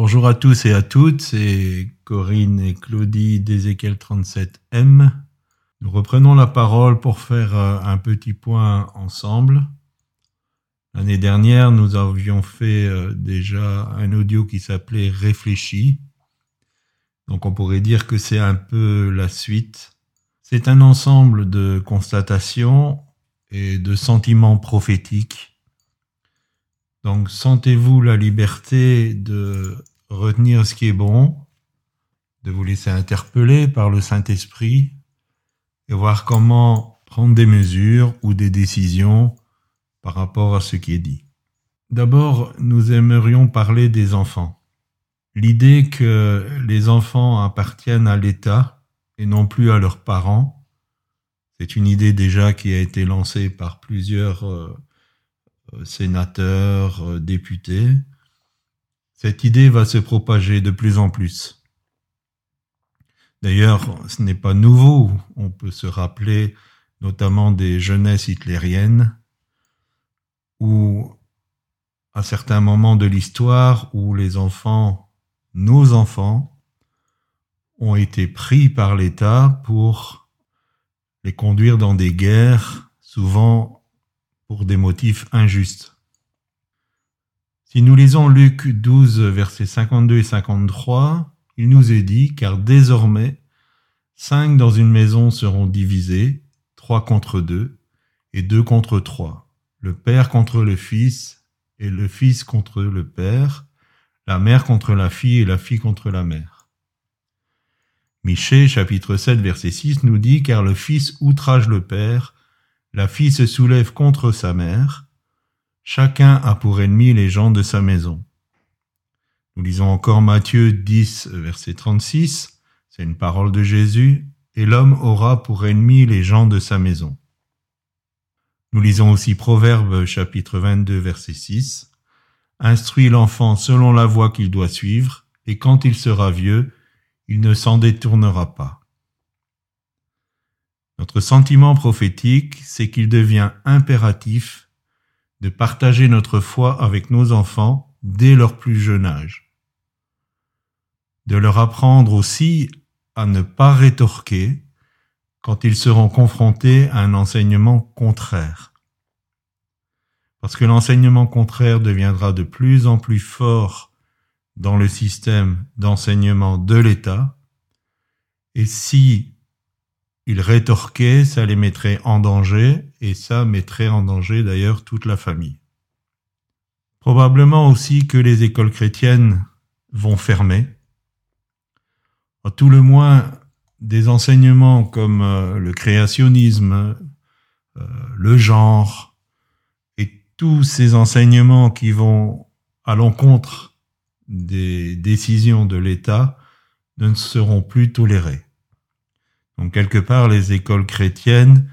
Bonjour à tous et à toutes, c'est Corinne et Claudie d'Ézéchiel 37M. Nous reprenons la parole pour faire euh, un petit point ensemble. L'année dernière, nous avions fait euh, déjà un audio qui s'appelait Réfléchis. Donc on pourrait dire que c'est un peu la suite. C'est un ensemble de constatations et de sentiments prophétiques donc sentez-vous la liberté de retenir ce qui est bon, de vous laisser interpeller par le Saint-Esprit et voir comment prendre des mesures ou des décisions par rapport à ce qui est dit. D'abord, nous aimerions parler des enfants. L'idée que les enfants appartiennent à l'État et non plus à leurs parents, c'est une idée déjà qui a été lancée par plusieurs euh, sénateurs, euh, députés, cette idée va se propager de plus en plus. D'ailleurs, ce n'est pas nouveau. On peut se rappeler notamment des jeunesses hitlériennes ou à certains moments de l'histoire où les enfants, nos enfants, ont été pris par l'État pour les conduire dans des guerres, souvent pour des motifs injustes. Si nous lisons Luc 12, versets 52 et 53, il nous est dit, car désormais, cinq dans une maison seront divisés, trois contre deux, et deux contre trois, le père contre le fils, et le fils contre le père, la mère contre la fille, et la fille contre la mère. Michée, chapitre 7, verset 6, nous dit, car le fils outrage le père, la fille se soulève contre sa mère. Chacun a pour ennemi les gens de sa maison. Nous lisons encore Matthieu 10, verset 36. C'est une parole de Jésus. Et l'homme aura pour ennemi les gens de sa maison. Nous lisons aussi Proverbe chapitre 22, verset 6. Instruis l'enfant selon la voie qu'il doit suivre, et quand il sera vieux, il ne s'en détournera pas. Notre sentiment prophétique, c'est qu'il devient impératif de partager notre foi avec nos enfants dès leur plus jeune âge. De leur apprendre aussi à ne pas rétorquer quand ils seront confrontés à un enseignement contraire. Parce que l'enseignement contraire deviendra de plus en plus fort dans le système d'enseignement de l'État, et si ils rétorquaient, ça les mettrait en danger, et ça mettrait en danger d'ailleurs toute la famille. Probablement aussi que les écoles chrétiennes vont fermer. À tout le moins, des enseignements comme euh, le créationnisme, euh, le genre, et tous ces enseignements qui vont à l'encontre des décisions de l'État ne seront plus tolérés. Donc quelque part, les écoles chrétiennes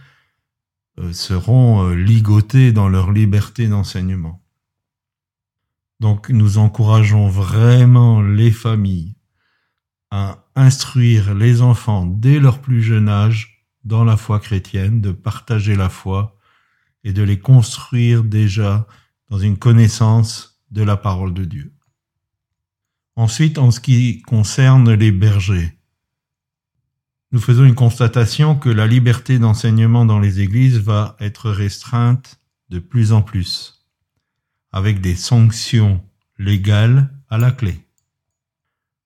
seront euh, ligotées dans leur liberté d'enseignement. Donc nous encourageons vraiment les familles à instruire les enfants dès leur plus jeune âge dans la foi chrétienne, de partager la foi et de les construire déjà dans une connaissance de la parole de Dieu. Ensuite, en ce qui concerne les bergers, nous faisons une constatation que la liberté d'enseignement dans les églises va être restreinte de plus en plus, avec des sanctions légales à la clé.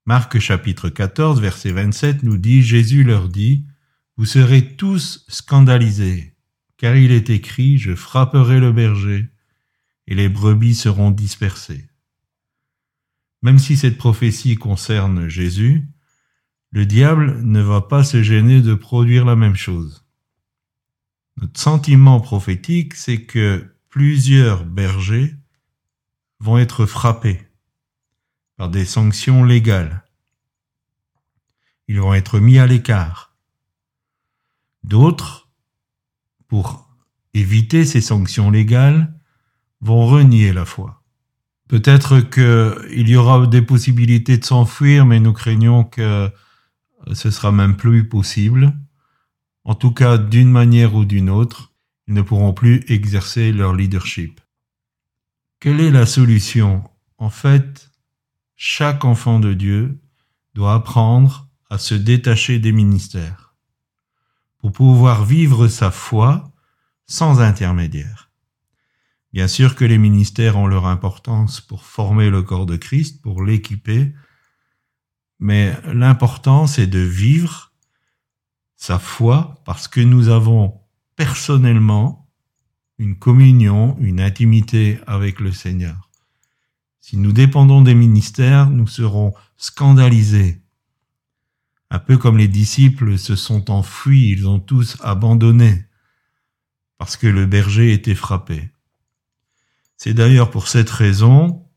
Marc chapitre 14 verset 27 nous dit, Jésus leur dit, Vous serez tous scandalisés, car il est écrit, Je frapperai le berger, et les brebis seront dispersées. Même si cette prophétie concerne Jésus, le diable ne va pas se gêner de produire la même chose. Notre sentiment prophétique, c'est que plusieurs bergers vont être frappés par des sanctions légales. Ils vont être mis à l'écart. D'autres, pour éviter ces sanctions légales, vont renier la foi. Peut-être qu'il y aura des possibilités de s'enfuir, mais nous craignons que ce sera même plus possible. En tout cas, d'une manière ou d'une autre, ils ne pourront plus exercer leur leadership. Quelle est la solution? En fait, chaque enfant de Dieu doit apprendre à se détacher des ministères pour pouvoir vivre sa foi sans intermédiaire. Bien sûr que les ministères ont leur importance pour former le corps de Christ, pour l'équiper, mais l'important c'est de vivre sa foi parce que nous avons personnellement une communion, une intimité avec le Seigneur. Si nous dépendons des ministères, nous serons scandalisés. Un peu comme les disciples se sont enfuis, ils ont tous abandonné parce que le berger était frappé. C'est d'ailleurs pour cette raison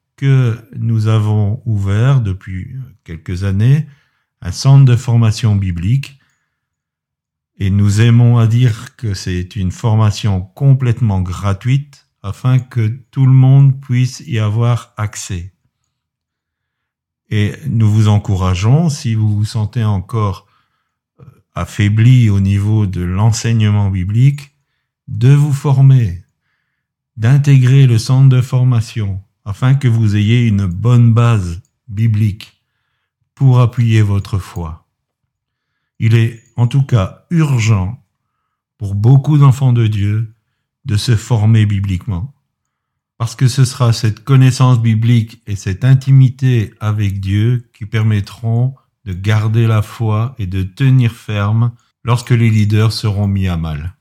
nous avons ouvert depuis quelques années un centre de formation biblique et nous aimons à dire que c'est une formation complètement gratuite afin que tout le monde puisse y avoir accès. Et nous vous encourageons, si vous vous sentez encore euh, affaibli au niveau de l'enseignement biblique, de vous former, d'intégrer le centre de formation afin que vous ayez une bonne base biblique pour appuyer votre foi. Il est en tout cas urgent pour beaucoup d'enfants de Dieu de se former bibliquement, parce que ce sera cette connaissance biblique et cette intimité avec Dieu qui permettront de garder la foi et de tenir ferme lorsque les leaders seront mis à mal.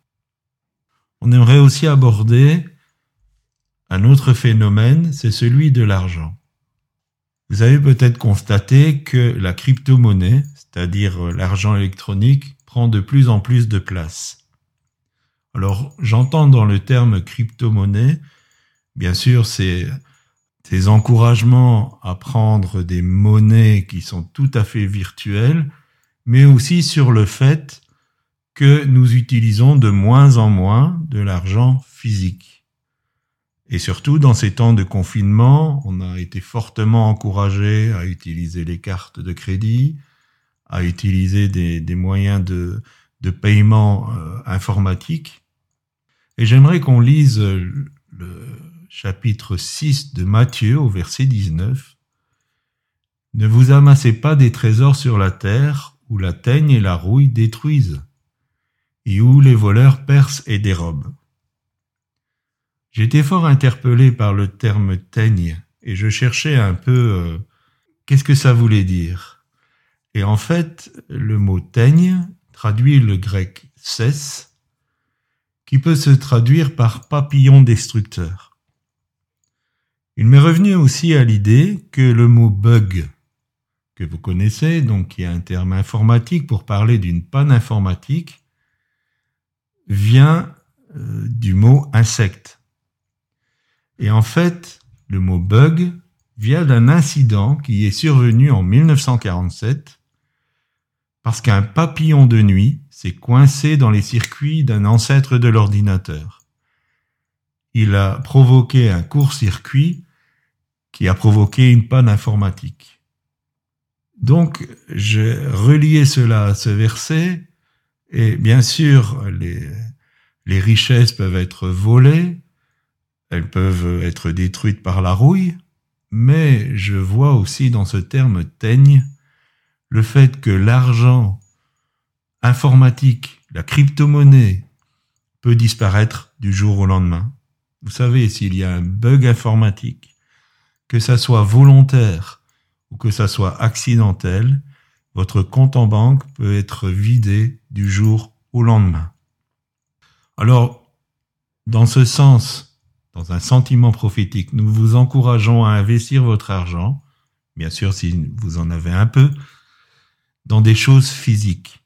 On aimerait aussi aborder un autre phénomène, c'est celui de l'argent. Vous avez peut-être constaté que la crypto-monnaie, c'est-à-dire euh, l'argent électronique, prend de plus en plus de place. Alors, j'entends dans le terme crypto-monnaie, bien sûr, c'est ces encouragements à prendre des monnaies qui sont tout à fait virtuelles, mais aussi sur le fait que nous utilisons de moins en moins de l'argent physique. Et surtout, dans ces temps de confinement, on a été fortement encouragé à utiliser les cartes de crédit, à utiliser des, moyens de, paiement euh, informatique. Et j'aimerais qu'on lise le chapitre 6 de Matthieu au verset 19. Ne vous amassez pas des trésors sur la terre où la teigne et la rouille détruisent et où les voleurs percent et dérobent. J'étais fort interpellé par le terme teigne et je cherchais un peu euh, qu'est-ce que ça voulait dire. Et en fait, le mot teigne traduit le grec cesse, qui peut se traduire par papillon destructeur. Il m'est revenu aussi à l'idée que le mot bug, que vous connaissez, donc qui est un terme informatique pour parler d'une panne informatique, vient euh, du mot insecte. Et en fait, le mot bug vient d'un incident qui est survenu en 1947 parce qu'un papillon de nuit s'est coincé dans les circuits d'un ancêtre de l'ordinateur. Il a provoqué un court-circuit qui a provoqué une panne informatique. Donc, j'ai relié cela à ce verset, et bien sûr, les, les richesses peuvent être volées, elles peuvent être détruites par la rouille, mais je vois aussi dans ce terme teigne le fait que l'argent informatique, la crypto-monnaie, peut disparaître du jour au lendemain. Vous savez, s'il y a un bug informatique, que ça soit volontaire ou que ça soit accidentel, votre compte en banque peut être vidé du jour au lendemain. Alors, dans ce sens, dans un sentiment prophétique, nous vous encourageons à investir votre argent, bien sûr si vous en avez un peu, dans des choses physiques.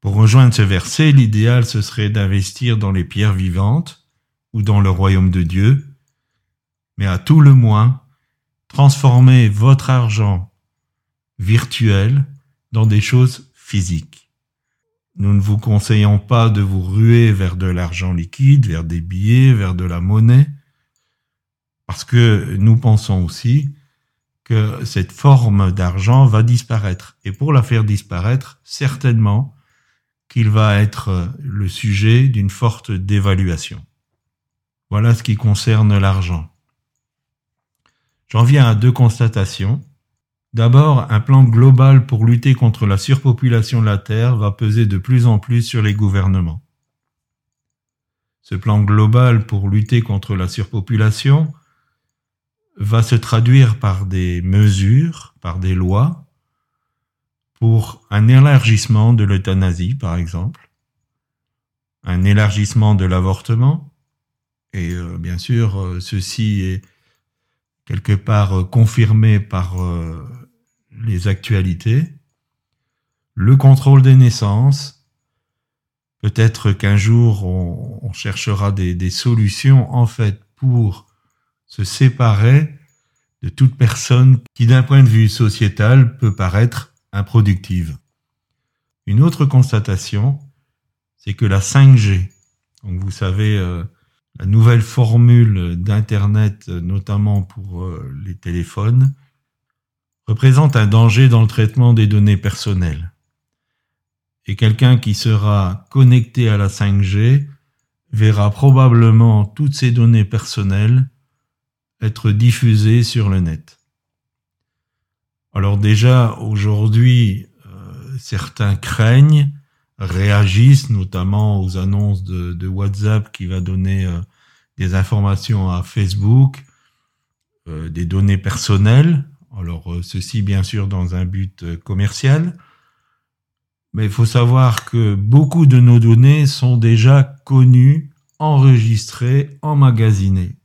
Pour rejoindre ce verset, l'idéal ce serait d'investir dans les pierres vivantes ou dans le royaume de Dieu, mais à tout le moins, transformer votre argent virtuel dans des choses physiques. Nous ne vous conseillons pas de vous ruer vers de l'argent liquide, vers des billets, vers de la monnaie, parce que nous pensons aussi que cette forme d'argent va disparaître. Et pour la faire disparaître, certainement qu'il va être le sujet d'une forte dévaluation. Voilà ce qui concerne l'argent. J'en viens à deux constatations. D'abord, un plan global pour lutter contre la surpopulation de la Terre va peser de plus en plus sur les gouvernements. Ce plan global pour lutter contre la surpopulation va se traduire par des mesures, par des lois, pour un élargissement de l'euthanasie, par exemple, un élargissement de l'avortement, et euh, bien sûr, euh, ceci est quelque part euh, confirmé par les actualités, le contrôle des naissances, peut-être qu'un jour on, cherchera des, solutions en fait pour se séparer de toute personne qui d'un point de vue sociétal peut paraître improductive. Une autre constatation, c'est que la 5G, donc vous savez, euh, la nouvelle formule d'Internet, notamment pour euh, les téléphones, représente un danger dans le traitement des données personnelles. Et quelqu'un qui sera connecté à la 5G verra probablement toutes ces données personnelles être diffusées sur le net. Alors déjà, aujourd'hui, euh, certains craignent, réagissent notamment aux annonces de, WhatsApp qui va donner euh, des informations à Facebook, euh, des données personnelles, alors ceci bien sûr dans un but commercial, mais il faut savoir que beaucoup de nos données sont déjà connues, enregistrées, emmagasinées.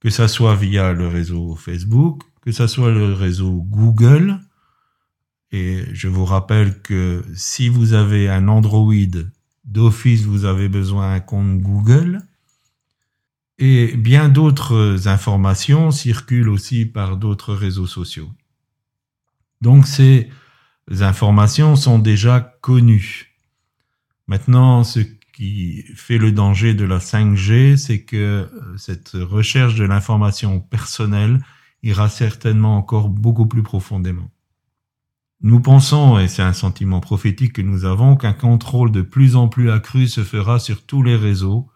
Que ça soit via le réseau Facebook, que ce soit le réseau Google. Et je vous rappelle que si vous avez un Android d'office, vous avez besoin d'un compte Google. Et bien d'autres informations circulent aussi par d'autres réseaux sociaux. Donc ces informations sont déjà connues. Maintenant, ce qui fait le danger de la 5G, c'est que euh, cette recherche de l'information personnelle ira certainement encore beaucoup plus profondément. Nous pensons, et c'est un sentiment prophétique que nous avons, qu'un contrôle de plus en plus accru se fera sur tous les réseaux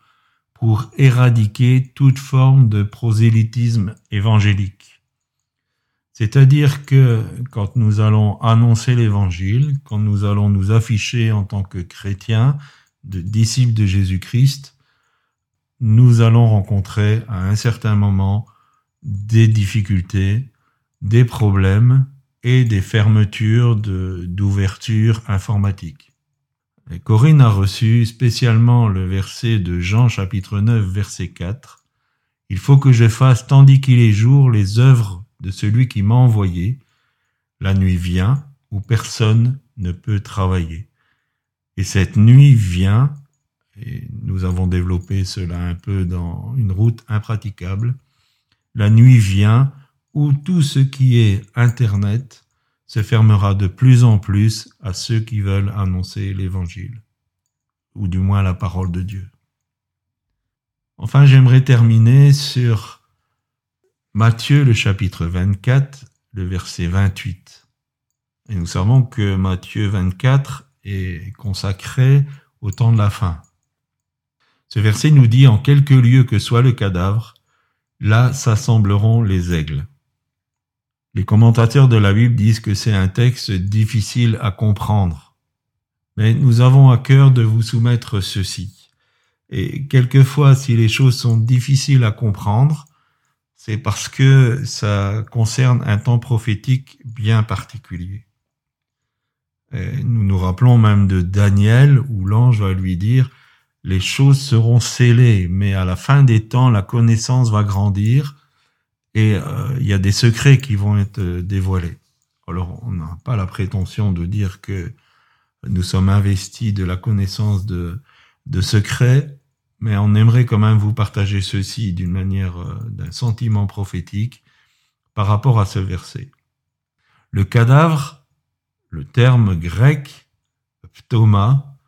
pour éradiquer toute forme de prosélytisme évangélique. C'est-à-dire que quand nous allons annoncer l'évangile, quand nous allons nous afficher en tant que chrétiens, de disciples de Jésus-Christ, nous allons rencontrer à un certain moment des difficultés, des problèmes et des fermetures d'ouverture informatique. Corinne a reçu spécialement le verset de Jean chapitre 9 verset 4. Il faut que je fasse tandis qu'il est jour les œuvres de celui qui m'a envoyé. La nuit vient où personne ne peut travailler. Et cette nuit vient, et nous avons développé cela un peu dans une route impraticable, la nuit vient où tout ce qui est Internet se fermera de plus en plus à ceux qui veulent annoncer l'Évangile, ou du moins la parole de Dieu. Enfin, j'aimerais terminer sur Matthieu le chapitre 24, le verset 28. Et nous savons que Matthieu 24 est consacré au temps de la fin. Ce verset nous dit en quelques lieux que soit le cadavre, Là s'assembleront les aigles. Les commentateurs de la Bible disent que c'est un texte difficile à comprendre. Mais nous avons à cœur de vous soumettre ceci. Et quelquefois, si les choses sont difficiles à comprendre, c'est parce que ça concerne un temps prophétique bien particulier. nous nous rappelons même de Daniel où l'ange va lui dire les choses seront scellées, mais à la fin des temps, la connaissance va grandir et euh, il y a des secrets qui vont être euh, dévoilés. Alors, on n'a pas la prétention de dire que nous sommes investis de la connaissance de, secrets, mais on aimerait quand même vous partager ceci d'une manière, euh, d'un sentiment prophétique par rapport à ce verset. Le cadavre, le terme grec, ptoma,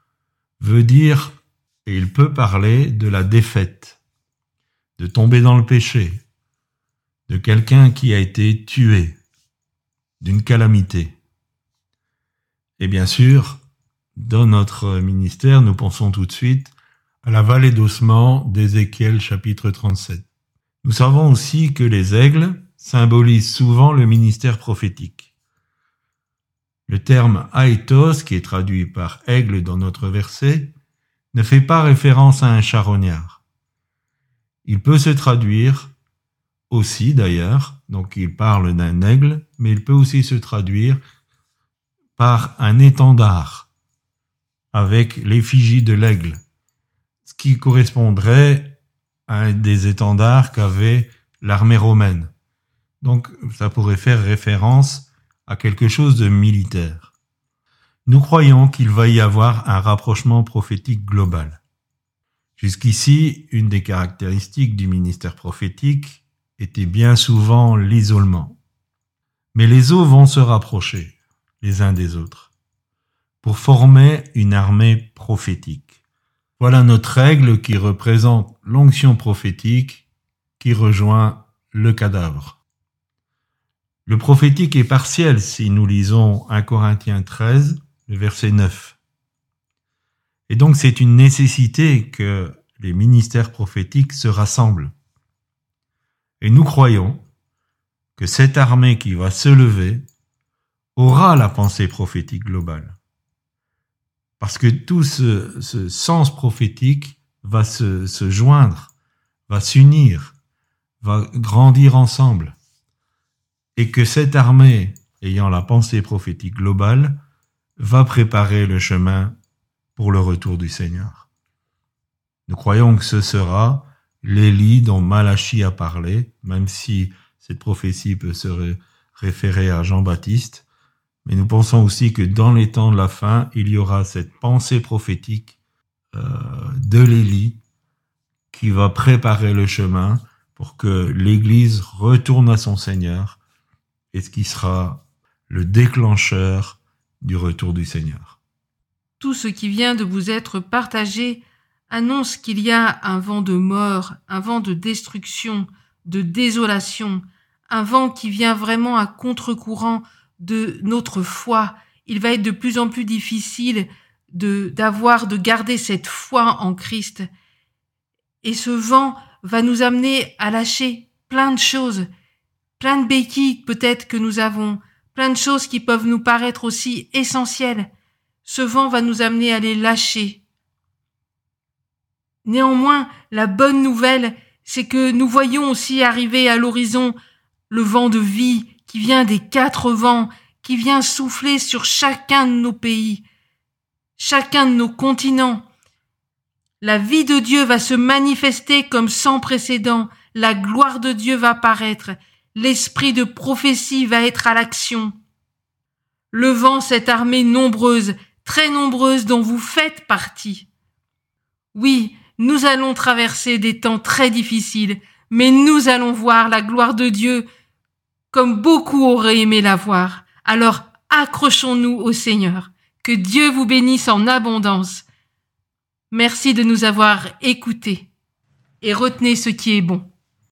veut dire et il peut parler de la défaite, de tomber dans le péché, de quelqu'un qui a été tué, d'une calamité. Et bien sûr, dans notre ministère, nous pensons tout de suite à la vallée d'ossement d'Ézéchiel chapitre 37. Nous savons aussi que les aigles, symbolise souvent le ministère prophétique. Le terme aethos, qui est traduit par aigle dans notre verset, ne fait pas référence à un charognard. Il peut se traduire aussi d'ailleurs, donc il parle d'un aigle, mais il peut aussi se traduire par un étendard avec l'effigie de l'aigle, ce qui correspondrait à un des étendards qu'avait l'armée romaine. Donc ça pourrait faire référence à quelque chose de militaire. Nous croyons qu'il va y avoir un rapprochement prophétique global. Jusqu'ici, une des caractéristiques du ministère prophétique était bien souvent l'isolement. Mais les eaux vont se rapprocher les uns des autres pour former une armée prophétique. Voilà notre règle qui représente l'onction prophétique qui rejoint le cadavre. Le prophétique est partiel si nous lisons 1 Corinthiens 13, le verset 9. Et donc c'est une nécessité que les ministères prophétiques se rassemblent. Et nous croyons que cette armée qui va se lever aura la pensée prophétique globale. Parce que tout ce, sens prophétique va se, se joindre, va s'unir, va grandir ensemble. Et que cette armée, ayant la pensée prophétique globale, va préparer le chemin pour le retour du Seigneur. Nous croyons que ce sera l'Élie dont Malachi a parlé, même si cette prophétie peut se référer à Jean-Baptiste. Mais nous pensons aussi que dans les temps de la fin, il y aura cette pensée prophétique euh, de l'Élie qui va préparer le chemin pour que l'Église retourne à son Seigneur et ce qui sera le déclencheur du retour du Seigneur. Tout ce qui vient de vous être partagé annonce qu'il y a un vent de mort, un vent de destruction, de désolation, un vent qui vient vraiment à contre-courant de notre foi. Il va être de plus en plus difficile de d'avoir de garder cette foi en Christ. Et ce vent va nous amener à lâcher plein de choses, plein de béquilles peut-être que nous avons, plein de choses qui peuvent nous paraître aussi essentielles. Ce vent va nous amener à les lâcher Néanmoins, la bonne nouvelle, c'est que nous voyons aussi arriver à l'horizon le vent de vie qui vient des quatre vents, qui vient souffler sur chacun de nos pays, chacun de nos continents. La vie de Dieu va se manifester comme sans précédent, la gloire de Dieu va paraître, l'esprit de prophétie va être à l'action. Levant cette armée nombreuse, très nombreuse dont vous faites partie. Oui, nous allons traverser des temps très difficiles, mais nous allons voir la gloire de Dieu comme beaucoup auraient aimé la voir. Alors accrochons-nous au Seigneur. Que Dieu vous bénisse en abondance. Merci de nous avoir écoutés et retenez ce qui est bon.